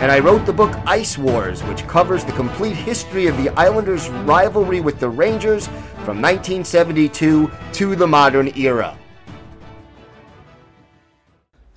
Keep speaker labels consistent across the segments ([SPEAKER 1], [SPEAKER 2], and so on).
[SPEAKER 1] and I wrote the book Ice Wars, which covers the complete history of the Islanders' rivalry with the Rangers from 1972 to the modern era.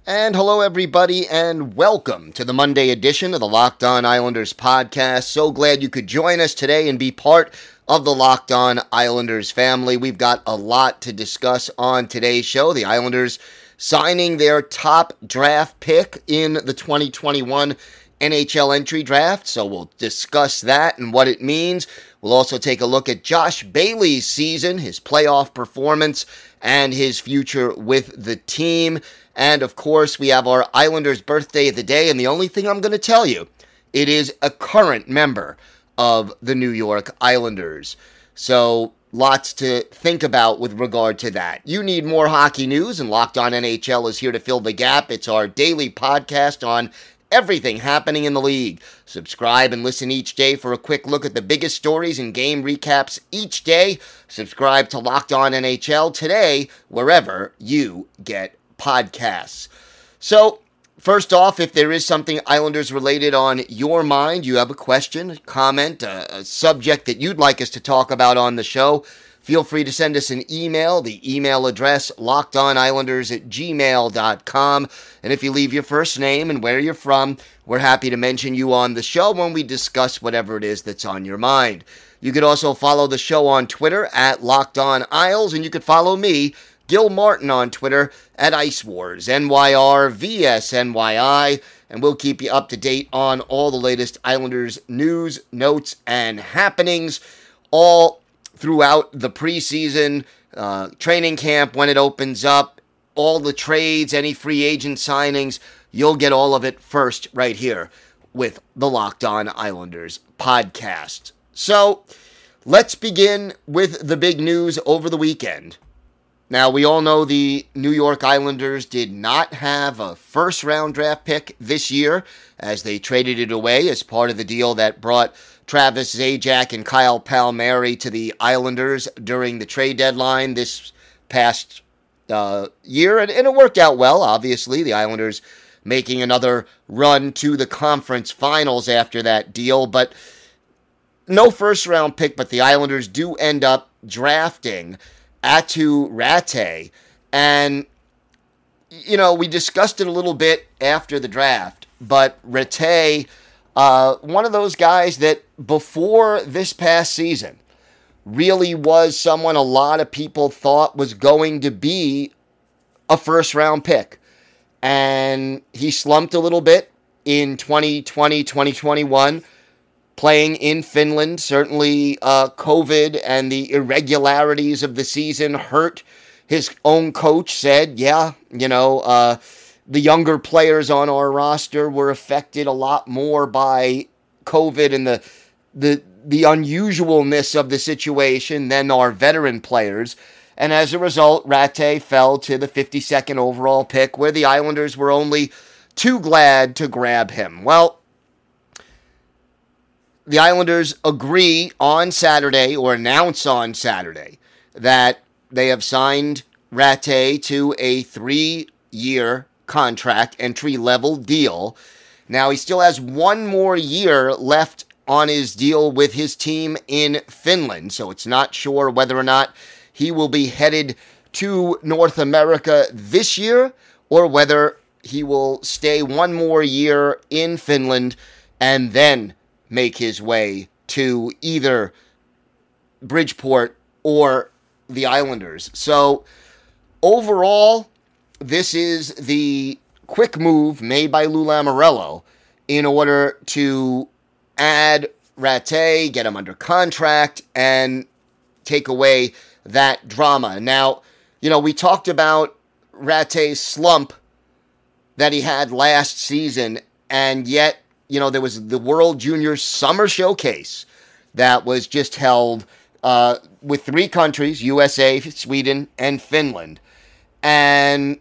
[SPEAKER 1] And hello, everybody, and welcome to the Monday edition of the Locked On Islanders podcast. So glad you could join us today and be part of the Locked On Islanders family. We've got a lot to discuss on today's show. The Islanders signing their top draft pick in the 2021 NHL entry draft. So we'll discuss that and what it means. We'll also take a look at Josh Bailey's season, his playoff performance, and his future with the team. And of course, we have our Islanders birthday of the day. And the only thing I'm going to tell you, it is a current member of the New York Islanders. So lots to think about with regard to that. You need more hockey news, and Locked On NHL is here to fill the gap. It's our daily podcast on everything happening in the league. Subscribe and listen each day for a quick look at the biggest stories and game recaps each day. Subscribe to Locked On NHL today, wherever you get podcasts. So, first off, if there is something Islanders related on your mind, you have a question, comment, a, a subject that you'd like us to talk about on the show, feel free to send us an email. The email address, lockedonislanders at gmail.com. And if you leave your first name and where you're from, we're happy to mention you on the show when we discuss whatever it is that's on your mind. You could also follow the show on Twitter at Locked On Isles, and you could follow me, Gil Martin, on Twitter at Ice Wars, NYRVSNYI, and we'll keep you up to date on all the latest Islanders news, notes, and happenings all throughout the preseason, uh, training camp when it opens up, all the trades, any free agent signings. You'll get all of it first right here with the Locked On Islanders podcast. So let's begin with the big news over the weekend. Now, we all know the New York Islanders did not have a first round draft pick this year as they traded it away as part of the deal that brought Travis Zajac and Kyle Palmieri to the Islanders during the trade deadline this past uh, year. And, and it worked out well, obviously. The Islanders making another run to the conference finals after that deal. But no first round pick, but the Islanders do end up drafting Aatu Raty. And, you know, we discussed it a little bit after the draft, but Rate, uh, one of those guys that before this past season really was someone a lot of people thought was going to be a first round pick. And he slumped a little bit in 2020, 2021 playing in Finland. Certainly, uh, COVID and the irregularities of the season hurt. His own coach said, yeah, you know, uh, the younger players on our roster were affected a lot more by COVID and the the the unusualness of the situation than our veteran players. And as a result, Raty fell to the 52nd overall pick, where the Islanders were only too glad to grab him. Well, the Islanders agree on Saturday or announce on Saturday that they have signed Raty to a three year contract, entry level deal. Now, he still has one more year left on his deal with his team in Finland, so it's not sure whether or not he will be headed to North America this year or whether he will stay one more year in Finland and then make his way to either Bridgeport or the Islanders. So overall, this is the quick move made by Lou Lamoriello in order to add Raty, get him under contract, and take away that drama. Now, you know, we talked about Raty's slump that he had last season, and yet, you know, there was the World Junior Summer Showcase that was just held uh, with three countries USA, Sweden, and Finland. And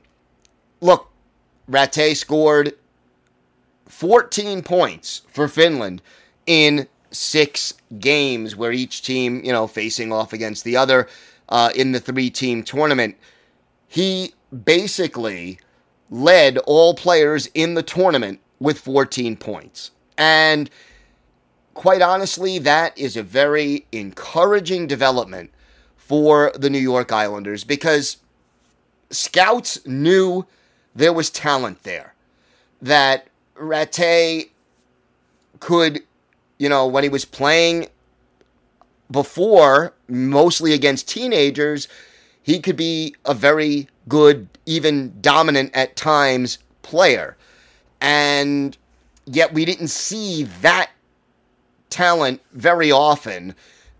[SPEAKER 1] look, Raty scored 14 points for Finland in six games, where each team, you know, facing off against the other uh, in the three team tournament. He basically led all players in the tournament with 14 points. And quite honestly, that is a very encouraging development for the New York Islanders because scouts knew there was talent there. That Raty could, you know, when he was playing before, mostly against teenagers, he could be a very good, even dominant at times player. And yet we didn't see that talent very often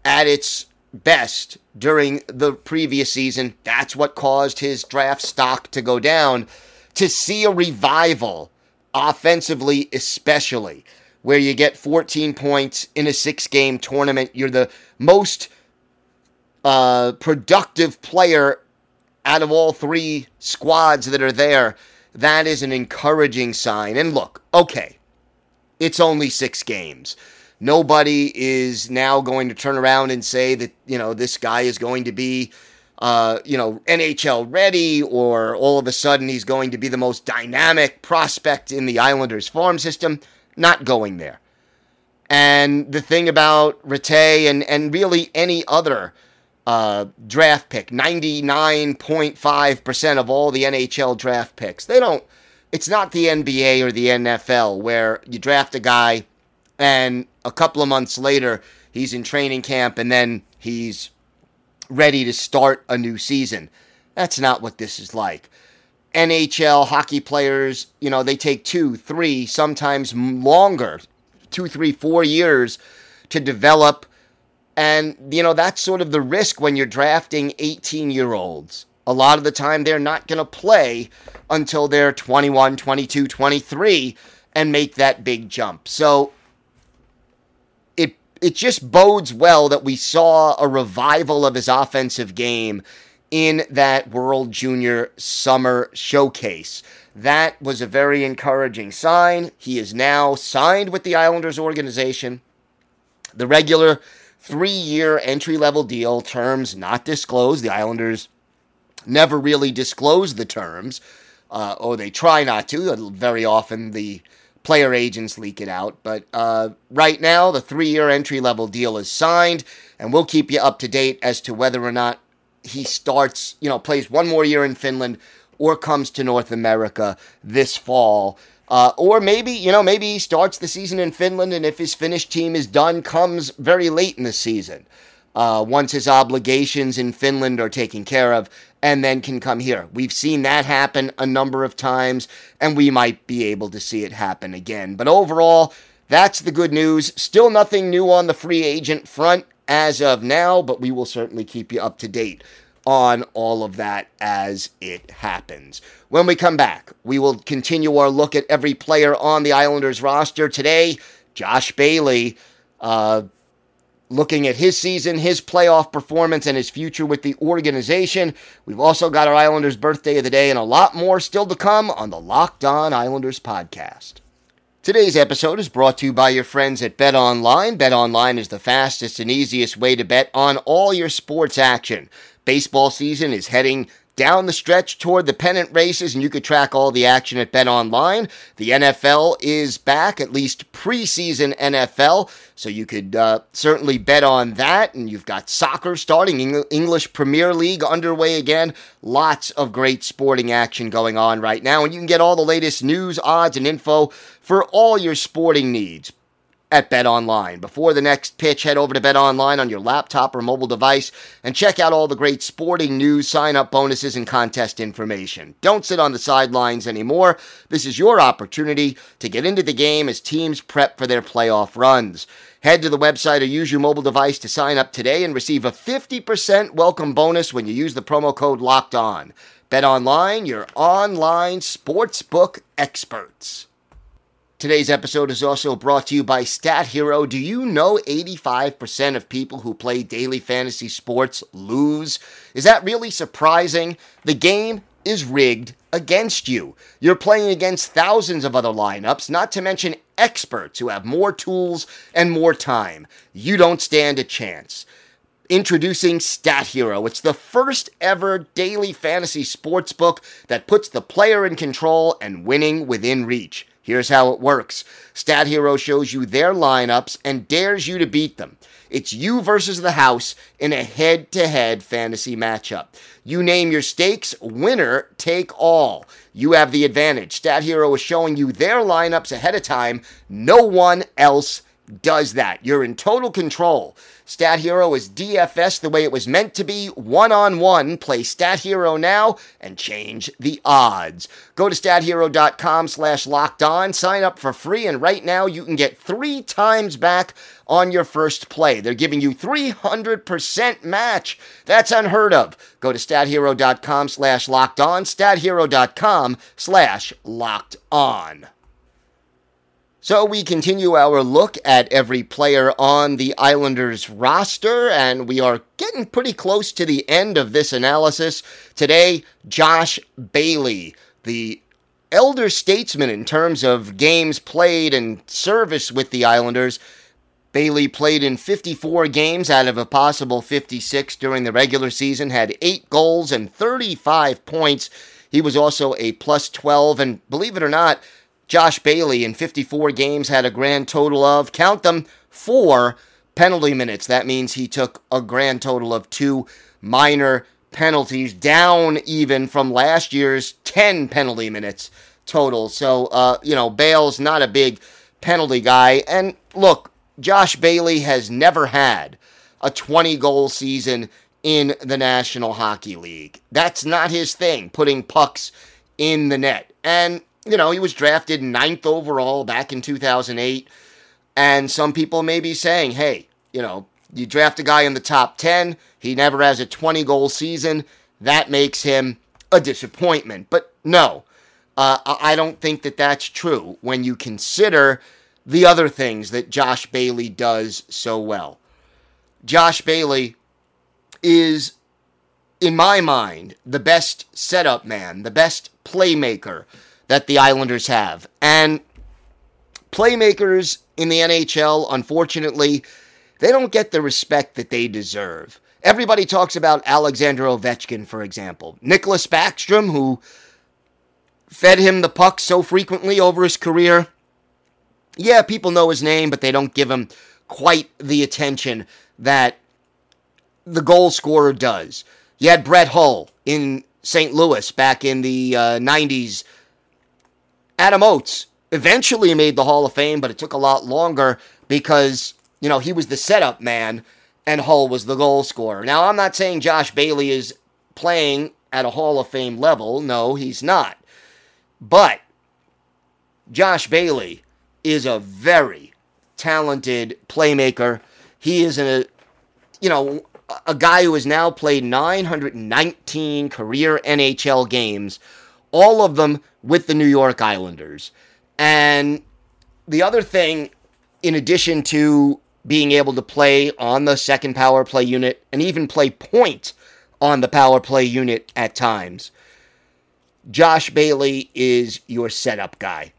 [SPEAKER 1] at its best during the previous season. That's what caused his draft stock to go down. To see a revival, offensively especially, where you get 14 points in a six game tournament, you're the most uh, productive player out of all three squads that are there. That is an encouraging sign. And look, okay, it's only six games. Nobody is now going to turn around and say that, you know, this guy is going to be, uh, you know, NHL ready or all of a sudden he's going to be the most dynamic prospect in the Islanders farm system. Not going there. And the thing about Raty and, and really any other uh, draft pick, 99.5% of all the NHL draft picks, they don't, it's not the NBA or the NFL where you draft a guy and a couple of months later, he's in training camp and then he's ready to start a new season. That's not what this is like. NHL hockey players, you know, they take two, three, sometimes longer, two, three, four years to develop. And, you know, that's sort of the risk when you're drafting 18 year olds. A lot of the time, they're not going to play until they're 21, 22, 23 and make that big jump. So it it just bodes well that we saw a revival of his offensive game in that World Junior Summer Showcase. That was a very encouraging sign. He is now signed with the Islanders organization. The regular three year entry level deal, terms not disclosed. The Islanders never really disclose the terms, uh, or they try not to. Very often, the player agents leak it out. But uh, right now, the three year entry level deal is signed, and we'll keep you up to date as to whether or not he starts, you know, plays one more year in Finland or comes to North America this fall. Uh, or maybe, you know, maybe he starts the season in Finland, and if his Finnish team is done, comes very late in the season. Uh, once his obligations in Finland are taken care of, and then can come here. We've seen that happen a number of times, and we might be able to see it happen again. But overall, that's the good news. Still nothing new on the free agent front as of now, but we will certainly keep you up to date on all of that as it happens. When we come back, we will continue our look at every player on the Islanders roster. Today, Josh Bailey. Uh, looking at his season, his playoff performance, and his future with the organization. We've also got our Islanders birthday of the day and a lot more still to come on the Locked On Islanders podcast. Today's episode is brought to you by your friends at Bet Online. Bet Online is the fastest and easiest way to bet on all your sports action. Baseball season is heading down the stretch toward the pennant races, and you could track all the action at Bet Online. The NFL is back, at least preseason NFL, so you could uh, certainly bet on that. And you've got soccer starting, English Premier League underway again. Lots of great sporting action going on right now, and you can get all the latest news, odds, and info for all your sporting needs at BetOnline. Before the next pitch, head over to BetOnline on your laptop or mobile device and check out all the great sporting news, sign up bonuses, and contest information. Don't sit on the sidelines anymore. This is your opportunity to get into the game as teams prep for their playoff runs. Head to the website or use your mobile device to sign up today and receive a 50% welcome bonus when you use the promo code LOCKED ON. BetOnline, your online sportsbook experts. Today's episode is also brought to you by Stat Hero. Do you know 85% of people who play daily fantasy sports lose? Is that really surprising? The game is rigged against you. You're playing against thousands of other lineups, not to mention experts who have more tools and more time. You don't stand a chance. Introducing Stat Hero. It's the first ever daily fantasy sports book that puts the player in control and winning within reach. Here's how it works Stat Hero shows you their lineups and dares you to beat them. It's you versus the house in a head to head fantasy matchup. You name your stakes, winner take all. You have the advantage. Stat Hero is showing you their lineups ahead of time. No one else does that. You're in total control. Stat Hero is DFS the way it was meant to be, one on one. Play Stat Hero now and change the odds. Go to stathero.com slash locked on, sign up for free, and right now you can get three times back on your first play. They're giving you 300% match. That's unheard of. Go to stathero.com slash locked on, stathero.com slash locked on. So we continue our look at every player on the Islanders roster, and we are getting pretty close to the end of this analysis. Today, Josh Bailey, the elder statesman in terms of games played and service with the Islanders. Bailey played in 54 games out of a possible 56 during the regular season, had 8 goals and 35 points. He was also a plus 12, and believe it or not, Josh Bailey in 54 games had a grand total of, count them, four penalty minutes. That means he took a grand total of two minor penalties, down even from last year's 10 penalty minutes total. So, uh, you know, Bale's not a big penalty guy. And look, Josh Bailey has never had a 20 goal season in the National Hockey League. That's not his thing, putting pucks in the net. And you know, he was drafted ninth overall back in 2008. And some people may be saying, hey, you know, you draft a guy in the top 10, he never has a 20 goal season. That makes him a disappointment. But no, uh, I don't think that that's true when you consider the other things that Josh Bailey does so well. Josh Bailey is, in my mind, the best setup man, the best playmaker that the Islanders have. And playmakers in the NHL, unfortunately, they don't get the respect that they deserve. Everybody talks about Alexander Ovechkin, for example. Nicklas Backstrom, who fed him the puck so frequently over his career. Yeah, people know his name, but they don't give him quite the attention that the goal scorer does. You had Brett Hull in St. Louis back in the uh, 90s Adam Oates eventually made the Hall of Fame, but it took a lot longer because, you know, he was the setup man and Hull was the goal scorer. Now, I'm not saying Josh Bailey is playing at a Hall of Fame level. No, he's not. But Josh Bailey is a very talented playmaker. He is a, you know, a guy who has now played 919 career NHL games all of them with the New York Islanders. And the other thing, in addition to being able to play on the second power play unit and even play point on the power play unit at times, Josh Bailey is your setup guy.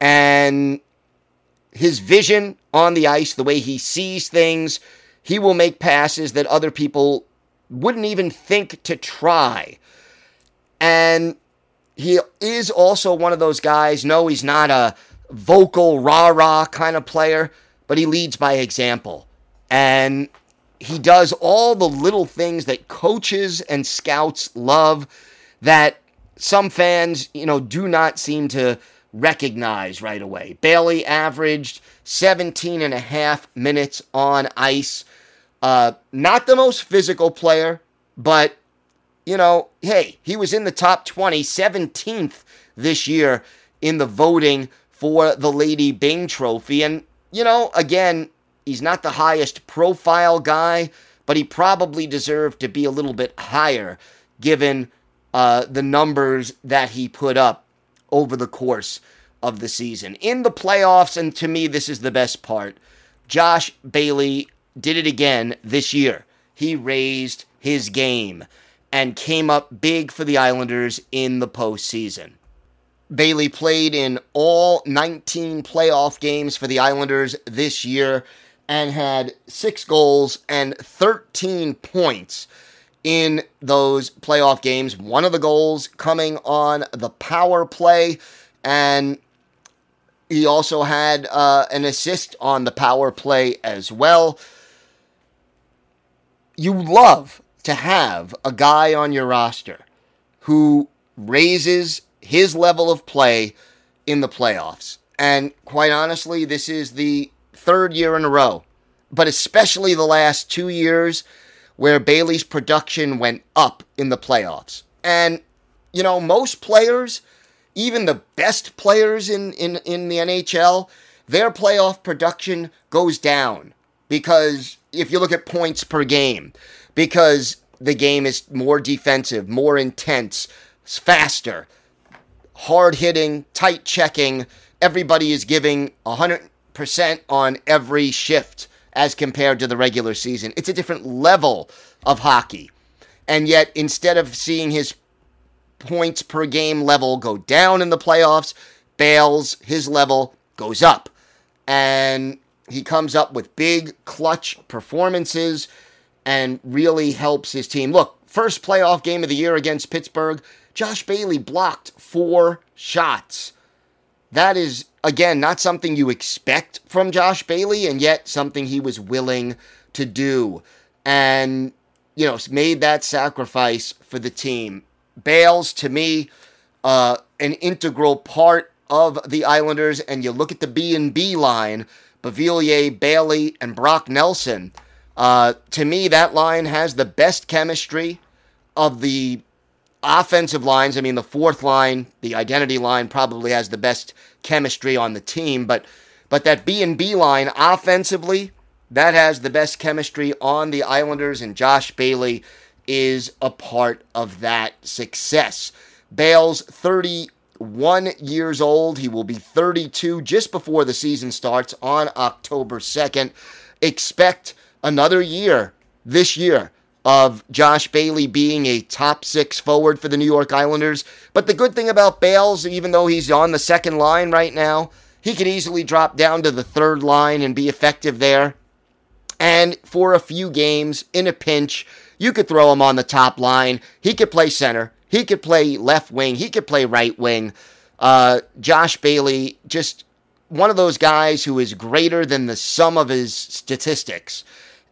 [SPEAKER 1] And his vision on the ice, the way he sees things, he will make passes that other people wouldn't even think to try. And he is also one of those guys. No, he's not a vocal rah rah kind of player, but he leads by example. And he does all the little things that coaches and scouts love that some fans, you know, do not seem to recognize right away. Bailey averaged 17 and a half minutes on ice. Uh, not the most physical player, but, you know, hey, he was in the top 20, 17th this year in the voting for the Lady Byng Trophy. And, you know, again, he's not the highest profile guy, but he probably deserved to be a little bit higher given uh, the numbers that he put up over the course of the season. In the playoffs, and to me, this is the best part, Josh Bailey did it again this year. He raised his game and came up big for the Islanders in the postseason. Bailey played in all 19 playoff games for the Islanders this year and had six goals and 13 points in those playoff games. One of the goals coming on the power play, and he also had uh, an assist on the power play as well. You love to have a guy on your roster who raises his level of play in the playoffs. And quite honestly, this is the third year in a row, but especially the last two years where Bailey's production went up in the playoffs. And, you know, most players, even the best players in, in, in the NHL, their playoff production goes down because if you look at points per game, because the game is more defensive, more intense, faster, hard hitting, tight checking. Everybody is giving 100% on every shift as compared to the regular season. It's a different level of hockey. And yet, instead of seeing his points per game level go down in the playoffs, Bales, his level goes up. And he comes up with big clutch performances and really helps his team. Look, first playoff game of the year against Pittsburgh, Josh Bailey blocked four shots. That is, again, not something you expect from Josh Bailey, and yet something he was willing to do. And, you know, made that sacrifice for the team. Bales, to me, uh, an integral part of the Islanders, and you look at the B and B line, Beauvillier, Bailey, and Brock Nelson. Uh, to me, that line has the best chemistry of the offensive lines. I mean, the fourth line, the identity line, probably has the best chemistry on the team, but but that B and B line offensively, that has the best chemistry on the Islanders, and Josh Bailey is a part of that success. Bales, 31 years old. He will be 32 just before the season starts on October 2nd. Expect another year this year of Josh Bailey being a top six forward for the New York Islanders. But the good thing about Bales, even though he's on the second line right now, he could easily drop down to the third line and be effective there. And for a few games in a pinch, you could throw him on the top line. He could play center. He could play left wing. He could play right wing. Uh, Josh Bailey, just one of those guys who is greater than the sum of his statistics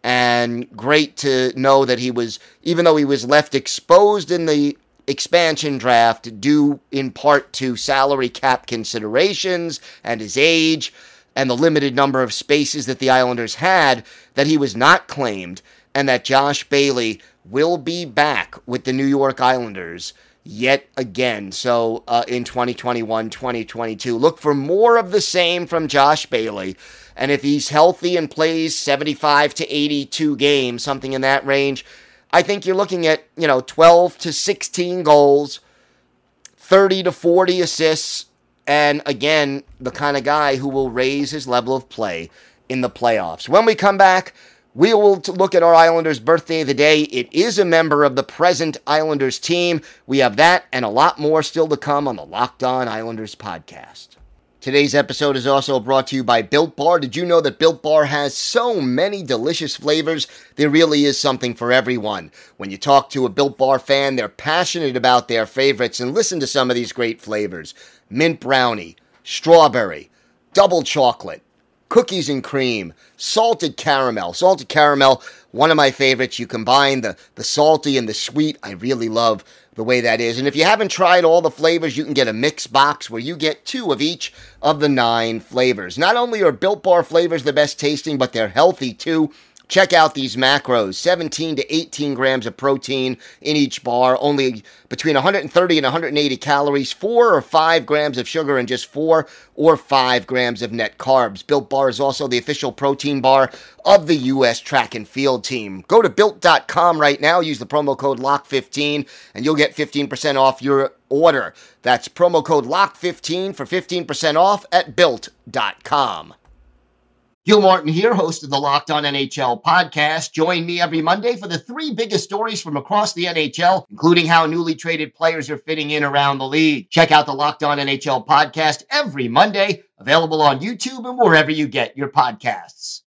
[SPEAKER 1] and great to know that he was, even though he was left exposed in the expansion draft due in part to salary cap considerations and his age and the limited number of spaces that the Islanders had, that he was not claimed, and that Josh Bailey will be back with the New York Islanders yet again. So uh, in 2021 2022, look for more of the same from Josh Bailey. And if he's healthy and plays 75 to 82 games, something in that range, I think you're looking at, you know, 12 to 16 goals, 30 to 40 assists, and again, the kind of guy who will raise his level of play in the playoffs. When we come back, we will look at our Islanders' birthday of the day. It is a member of the present Islanders team. We have that and a lot more still to come on the Locked On Islanders podcast. Today's episode is also brought to you by Built Bar. Did you know that Built Bar has so many delicious flavors? There really is something for everyone. When you talk to a Built Bar fan, they're passionate about their favorites and listen to some of these great flavors mint brownie, strawberry, double chocolate cookies and cream, salted caramel. Salted caramel, one of my favorites. You combine the, the salty and the sweet. I really love the way that is. And if you haven't tried all the flavors, you can get a mix box where you get two of each of the nine flavors. Not only are Built Bar flavors the best tasting, but they're healthy too. Check out these macros 17 to 18 grams of protein in each bar, only between 130 and 180 calories, 4 or 5 grams of sugar, and just 4 or 5 grams of net carbs. Built Bar is also the official protein bar of the U.S. track and field team. Go to built.com right now, use the promo code LOCK15, and you'll get 15% off your order. That's promo code LOCK15 for 15% off at built.com. Gil Martin here, host of the Locked On NHL podcast. Join me every Monday for the three biggest stories from across the NHL, including how newly traded players are fitting in around the league. Check out the Locked On NHL podcast every Monday, available on YouTube and wherever you get your podcasts.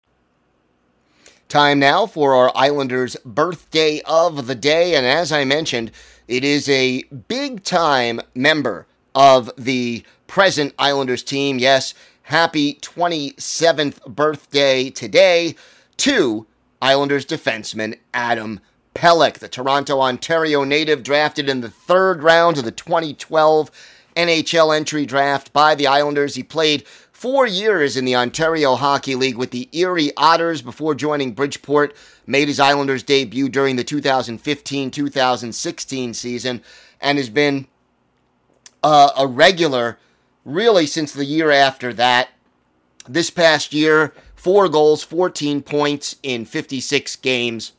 [SPEAKER 1] Time now for our Islanders' birthday of the day. And as I mentioned, it is a big time member of the present Islanders team. Yes, happy 27th birthday today to Islanders defenseman Adam Pelech, the Toronto, Ontario native drafted in the third round of the 2012 NHL entry draft by the Islanders. He played four years in the Ontario Hockey League with the Erie Otters before joining Bridgeport. Made his Islanders debut during the 2015 2016 season and has been uh, a regular really since the year after that. This past year, four goals, 14 points in 56 games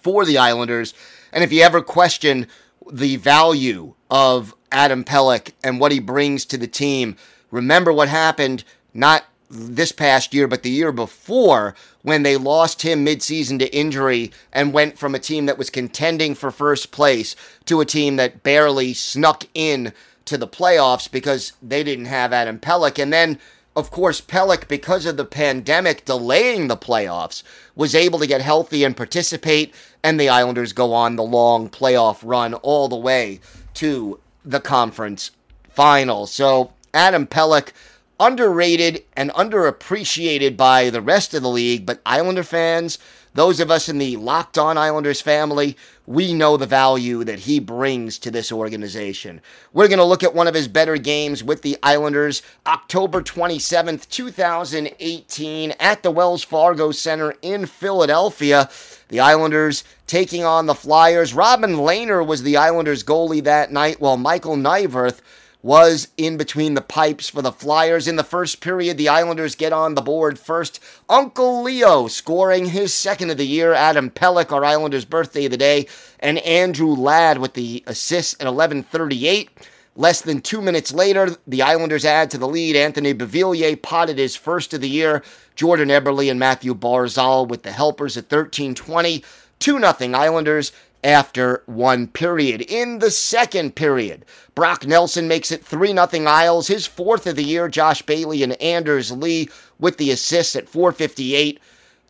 [SPEAKER 1] for the Islanders. And if you ever question the value of Adam Pelech and what he brings to the team, remember what happened not this past year, but the year before when they lost him midseason to injury and went from a team that was contending for first place to a team that barely snuck in to the playoffs because they didn't have Adam Pelech. And then, of course, Pelech, because of the pandemic delaying the playoffs, was able to get healthy and participate, and the Islanders go on the long playoff run all the way to the conference final. So, Adam Pelech, underrated and underappreciated by the rest of the league, but Islander fans, those of us in the Locked On Islanders family, we know the value that he brings to this organization. We're going to look at one of his better games with the Islanders, October 27th, 2018, at the Wells Fargo Center in Philadelphia. The Islanders taking on the Flyers. Robin Lehner was the Islanders goalie that night, while Michael Neuvirth was in between the pipes for the Flyers. In the first period, the Islanders get on the board first. Uncle Leo scoring his second of the year. Adam Pelech, our Islanders' birthday of the day, and Andrew Ladd with the assist at 11:38. Less than two minutes later, the Islanders add to the lead. Anthony Beauvillier potted his first of the year. Jordan Eberle and Matthew Barzal with the helpers at 13:20. 2 0 Islanders after one period. In the second period, Brock Nelson makes it 3 0 Isles, his fourth of the year. Josh Bailey and Anders Lee with the assist at 458.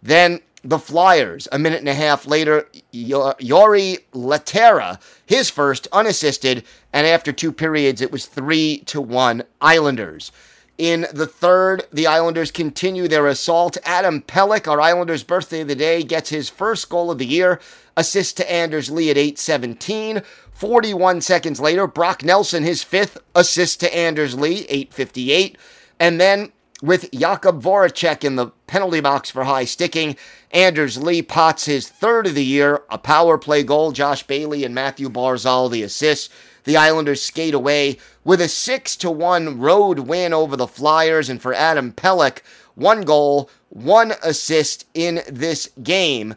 [SPEAKER 1] Then the Flyers, a minute and a half later, Jori Lehtera, his first unassisted, and after two periods, it was 3 to 1 Islanders. In the third, the Islanders continue their assault. Adam Pelech, our Islanders' birthday of the day, gets his first goal of the year. Assist to Anders Lee at 8:17. 41 seconds later, Brock Nelson his fifth assist to Anders Lee, 8:58, and then with Jakub Voracek in the penalty box for high sticking, Anders Lee pots his third of the year, a power play goal. Josh Bailey and Matthew Barzal the assists. The Islanders skate away with a 6 to 1 road win over the Flyers and for Adam Pelech, one goal, one assist in this game.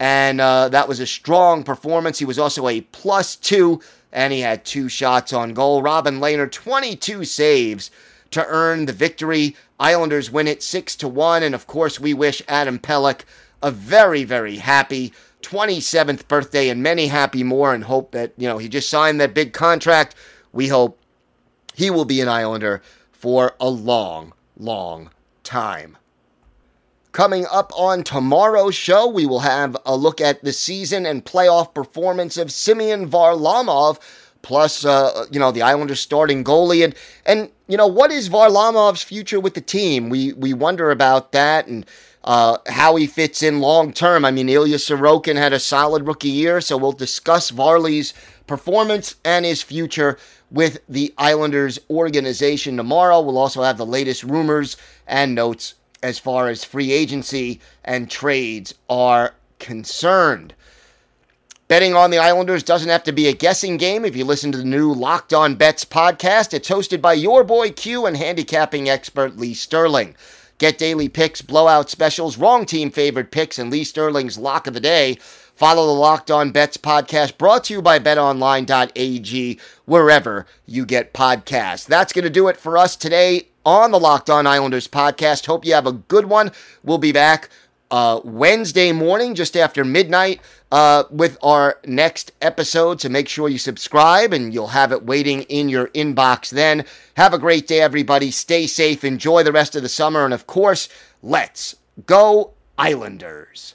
[SPEAKER 1] And uh, that was a strong performance. He was also a plus two, and he had two shots on goal. Robin Lehner, 22 saves to earn the victory. Islanders win it 6 to 1. And of course, we wish Adam Pelech a very, very happy 27th birthday and many happy more and hope that, you know, he just signed that big contract. We hope he will be an Islander for a long, long time. Coming up on tomorrow's show, we will have a look at the season and playoff performance of Semyon Varlamov. plus uh, you know the Islanders starting goalie and and you know what is Varlamov's future with the team? We we wonder about that and uh, how he fits in long term. I mean, Ilya Sorokin had a solid rookie year, so we'll discuss Varley's performance and his future with the Islanders organization tomorrow. We'll also have the latest rumors and notes as far as free agency and trades are concerned. Betting on the Islanders doesn't have to be a guessing game if you listen to the new Locked On Bets podcast. It's hosted by your boy Q and handicapping expert Lee Sterling. Get daily picks, blowout specials, wrong team favorite picks, and Lee Sterling's lock of the day. Follow the Locked On Bets podcast brought to you by betonline.ag wherever you get podcasts. That's going to do it for us today on the Locked On Islanders podcast. Hope you have a good one. We'll be back uh, Wednesday morning, just after midnight, uh, with our next episode. So make sure you subscribe and you'll have it waiting in your inbox then. Have a great day, everybody. Stay safe. Enjoy the rest of the summer. And of course, let's go, Islanders.